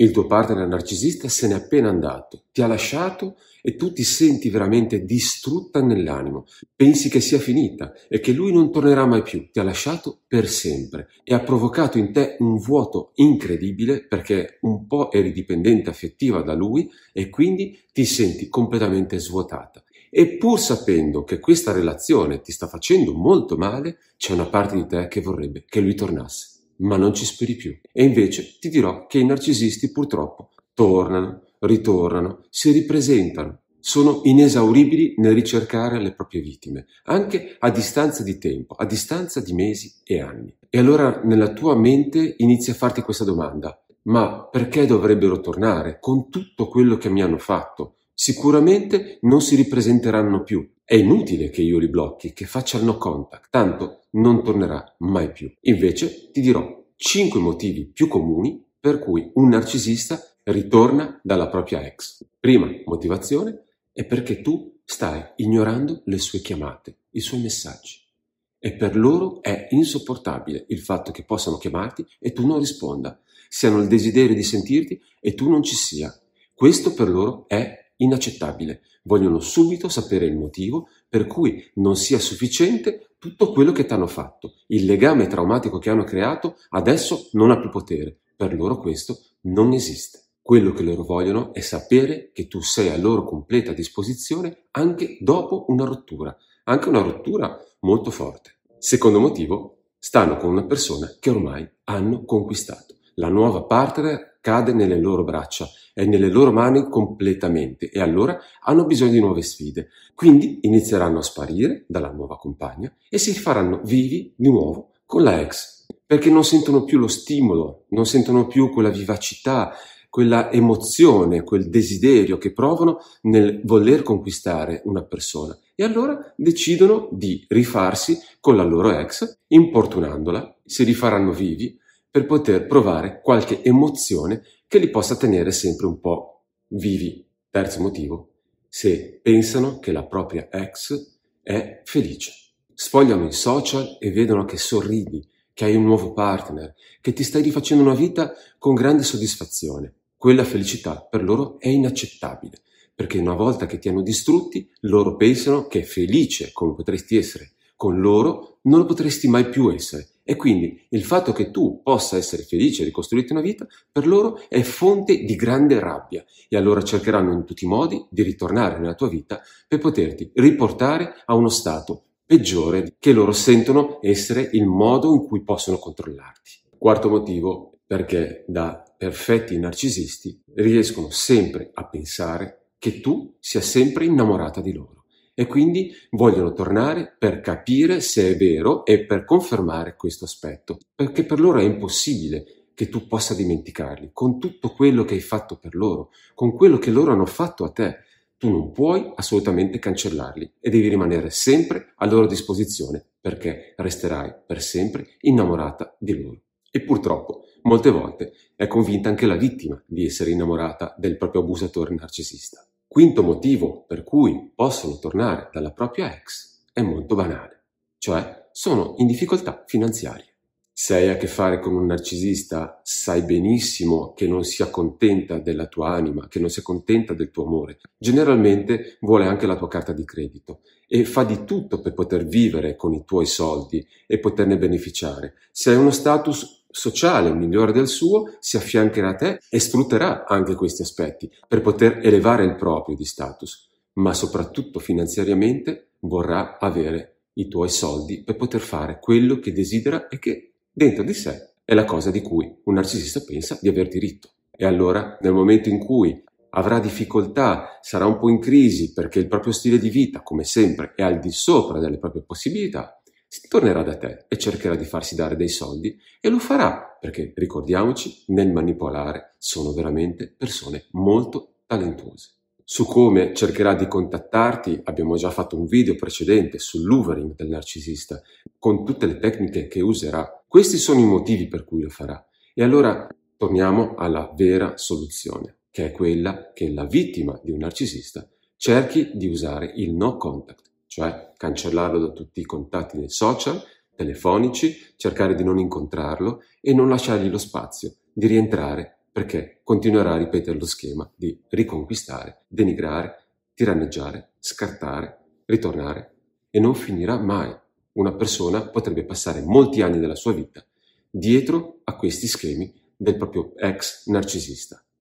Il tuo partner narcisista se n'è appena andato, ti ha lasciato e tu ti senti veramente distrutta nell'animo. Pensi che sia finita e che lui non tornerà mai più, ti ha lasciato per sempre e ha provocato in te un vuoto incredibile perché un po' eri dipendente affettiva da lui e quindi ti senti completamente svuotata. E pur sapendo che questa relazione ti sta facendo molto male, c'è una parte di te che vorrebbe che lui tornasse ma non ci speri più. E invece ti dirò che i narcisisti purtroppo tornano, ritornano, si ripresentano, sono inesauribili nel ricercare le proprie vittime, anche a distanza di tempo, a distanza di mesi e anni. E allora nella tua mente inizi a farti questa domanda, ma perché dovrebbero tornare con tutto quello che mi hanno fatto? Sicuramente non si ripresenteranno più. È inutile che io li blocchi, che faccia il no contact, tanto non tornerà mai più. Invece ti dirò 5 motivi più comuni per cui un narcisista ritorna dalla propria ex. Prima motivazione è perché tu stai ignorando le sue chiamate, i suoi messaggi. E per loro è insopportabile il fatto che possano chiamarti e tu non risponda, siano il desiderio di sentirti e tu non ci sia. Questo per loro è inaccettabile. Vogliono subito sapere il motivo per cui non sia sufficiente tutto quello che ti hanno fatto. Il legame traumatico che hanno creato adesso non ha più potere. Per loro questo non esiste. Quello che loro vogliono è sapere che tu sei a loro completa disposizione anche dopo una rottura, anche una rottura molto forte. Secondo motivo, stanno con una persona che ormai hanno conquistato. La nuova partner cade nelle loro braccia è nelle loro mani completamente e allora hanno bisogno di nuove sfide. Quindi inizieranno a sparire dalla nuova compagna e si faranno vivi di nuovo con la ex, perché non sentono più lo stimolo, non sentono più quella vivacità, quella emozione, quel desiderio che provano nel voler conquistare una persona. E allora decidono di rifarsi con la loro ex, importunandola, si rifaranno vivi per poter provare qualche emozione che li possa tenere sempre un po' vivi. Terzo motivo, se pensano che la propria ex è felice. Sfogliano i social e vedono che sorridi, che hai un nuovo partner, che ti stai rifacendo una vita con grande soddisfazione. Quella felicità per loro è inaccettabile, perché una volta che ti hanno distrutti, loro pensano che felice come potresti essere con loro non lo potresti mai più essere e quindi il fatto che tu possa essere felice e ricostruirti una vita, per loro è fonte di grande rabbia e allora cercheranno in tutti i modi di ritornare nella tua vita per poterti riportare a uno stato peggiore che loro sentono essere il modo in cui possono controllarti. Quarto motivo, perché da perfetti narcisisti riescono sempre a pensare che tu sia sempre innamorata di loro e quindi vogliono tornare per capire se è vero e per confermare questo aspetto, perché per loro è impossibile che tu possa dimenticarli, con tutto quello che hai fatto per loro, con quello che loro hanno fatto a te. Tu non puoi assolutamente cancellarli e devi rimanere sempre a loro disposizione perché resterai per sempre innamorata di loro. E purtroppo, molte volte, è convinta anche la vittima di essere innamorata del proprio abusatore narcisista. Quinto motivo per cui possono tornare dalla propria ex è molto banale, cioè sono in difficoltà finanziarie. Se hai a che fare con un narcisista, sai benissimo che non sia contenta della tua anima, che non sia contenta del tuo amore. Generalmente vuole anche la tua carta di credito e fa di tutto per poter vivere con i tuoi soldi e poterne beneficiare. Se hai uno status sociale migliore del suo si affiancherà a te e sfrutterà anche questi aspetti per poter elevare il proprio di status, ma soprattutto finanziariamente vorrà avere i tuoi soldi per poter fare quello che desidera e che dentro di sé è la cosa di cui un narcisista pensa di aver diritto. E allora, nel momento in cui avrà difficoltà, sarà un po' in crisi perché il proprio stile di vita, come sempre, è al di sopra delle proprie possibilità, tornerà da te e cercherà di farsi dare dei soldi e lo farà perché, ricordiamoci, nel manipolare sono veramente persone molto talentuose. Su come cercherà di contattarti abbiamo già fatto un video precedente sull'overing del narcisista con tutte le tecniche che userà. Questi sono i motivi per cui lo farà. E allora torniamo alla vera soluzione, che è quella che la vittima di un narcisista cerchi di usare il no contact cioè cancellarlo da tutti i contatti nei social, telefonici, cercare di non incontrarlo e non lasciargli lo spazio di rientrare perché continuerà a ripetere lo schema di riconquistare, denigrare, tiranneggiare, scartare, ritornare e non finirà mai. Una persona potrebbe passare molti anni della sua vita dietro a questi schemi del proprio ex narcisista.